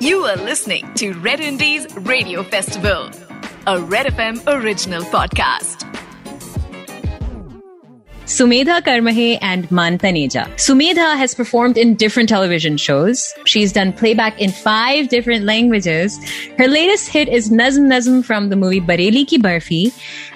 You are listening to Red Indies Radio Festival, a Red FM original podcast. Sumedha Karmahe and Mantaneja. Sumedha has performed in different television shows. She's done playback in five different languages. Her latest hit is Nazm Nazm from the movie Bareli Ki Barfi.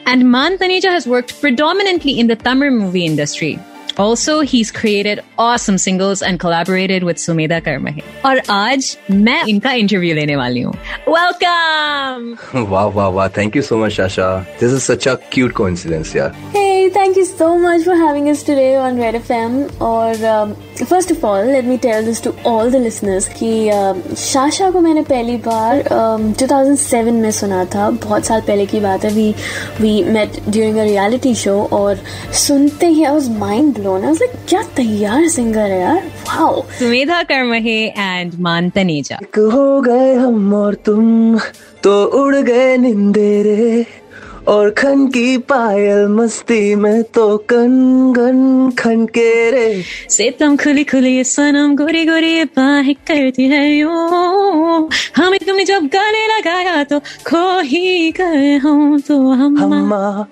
And Mantaneja has worked predominantly in the Tamil movie industry. Also, he's created awesome singles and collaborated with Sumedha Karmahe. और आज मैं इनका interview लेने वाली हूँ welcome Wow, wow, wow. Thank you so much, Shasha. This is such a cute coincidence, yeah. Hey, thank you so much for having us today on Red FM. और um, first of all let me tell this to all the listeners कि um, Shashaa को मैंने पहली बार um, 2007 में सुना था। बहुत साल पहले की बात है। We we met during a reality show और सुनते ही I was mind blown I like क्या तैयार सिंगर है यार। वाओ सुमेधा कर्महे एंड मान तनेजा हो गए हम और तुम तो उड़ गए निंदेरे और खन की पायल मस्ती में तो कन गन खन के रे। सितम खुली खुली ये सनम गोरी गोरी ये बाहें करती है यूँ। हमें तुमने जब गाने लगाया तो खो ही गए हम तो हम हम्मा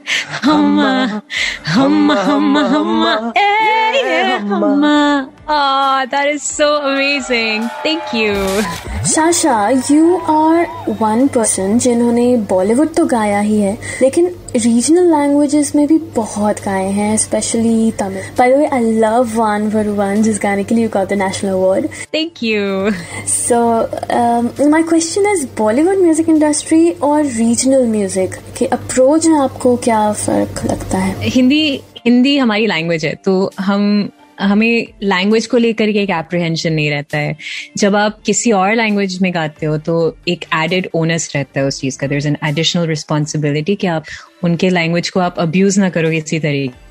हम्मा हम्मा हम्मा हम्मा ए ये हम्मा Oh, that is so amazing. Thank you. Shashaa you are one person जिन्होंने बॉलीवुड तो गाया ही है लेकिन रीजनल लैंग्वेजेस में भी बहुत गाए हैं specially Tamil by the way I love Vaan Varuvaan जिस गाने के लिए you got the national award Thank you. So my question is Bollywood music industry और रीजनल म्यूज़िक के अप्रोच में आपको क्या फ़र्क लगता है हिंदी हिंदी हमारी लैंग्वेज है तो हम हमें लैंग्वेज को लेकर के एक एप्रिहेंशन नहीं रहता है। जब आप किसी और लैंग्वेज में गाते हो तो एक एडेड ओनस रहता है उस चीज़ का। There is an additional responsibility कि आप उनके लैंग्वेज को आप अब्यूज ना करो इसी तरीके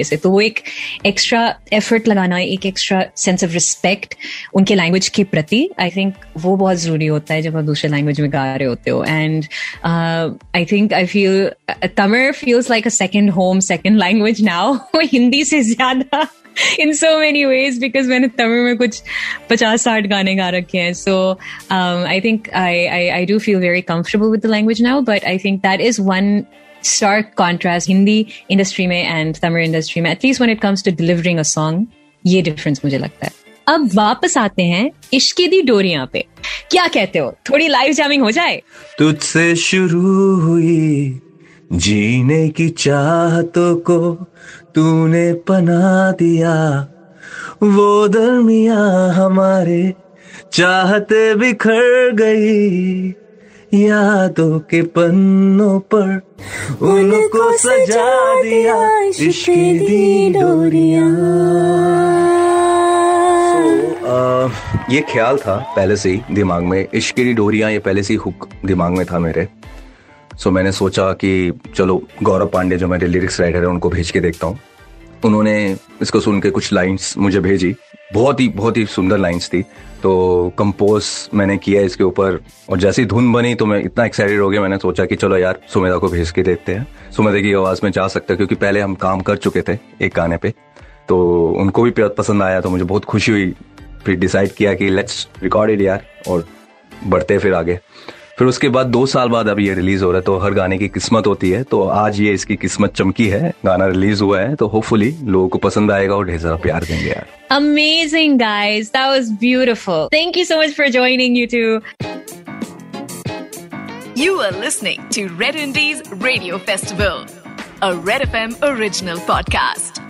से तो वो एक एक्स्ट्रा एफर्ट लगाना एक एक्स्ट्रा सेंस ऑफ़ रिस्पेक्ट उनके लैंग्वेज के प्रति आई थिंक वो बहुत ज़रूरी होता है जब आप दूसरे लैंग्वेज में गा रहे होते हो and I think I feel Tamil feels like a second home second language now Hindi से ज़्यादा in so many ways because मैंने तमिल में कुछ पचास साठ गाने गा रखे हैं so um, I think I, I I do feel very comfortable with the language now but I think that is one stark contrast Hindi industry में and Tamil industry में at least when it comes to delivering a song ये difference मुझे लगता है अब वापस आते हैं इश्क दी डोरियाँ पे क्या कहते हो थोड़ी लाइव जैमिंग हो जाए तुझसे शुरू हुई जीने की चाहतों को तूने पना दिया वो दरमिया हमारे चाहते बिखर गई यादों के पन्नों पर उनको सजा दिया इश्क दी डोरियाँ। ये ख्याल था पहले से ही दिमाग में इश्क की डोरियाँ ये पहले से ही हुक दिमाग में था मेरे। सो मैंने सोचा कि चलो गौरव पांडे जो मेरे लिरिक्स राइटर है उनको भेज के देखता हूँ। उन्होंने इसको सुन के कुछ लाइंस मुझे भेजी। बहुत ही बहुत ही सुंदर लाइंस थी। तो कंपोज मैंने किया इसके ऊपर। और जैसी धुन बनी तो मैं इतना एक्साइटेड हो गया। मैंने सोचा कि चलो यार, सुमेधा को भेज के देखते हैं। सुमेधा की आवाज़ में जा सकता, क्योंकि पहले हम काम कर चुके थे एक गाने पे। तो उनको भी पसंद आया तो मुझे बहुत खुशी हुई। फिर डिसाइड किया कि लेट्स रिकॉर्ड इट यार, और बढ़ते फिर आगे। फिर उसके बाद दो साल बाद अब ये रिलीज़ हो रहा है तो हर गाने की किस्मत होती है। तो आज ये इसकी किस्मत चमकी है गाना रिलीज़ हुआ है तो होपफुली लोगों को पसंद आएगा और ढेर सारा प्यार देंगे यार। Amazing guys that was beautiful thank you so much for joining you two you are listening to Red Indies Radio Festival a Red FM original podcast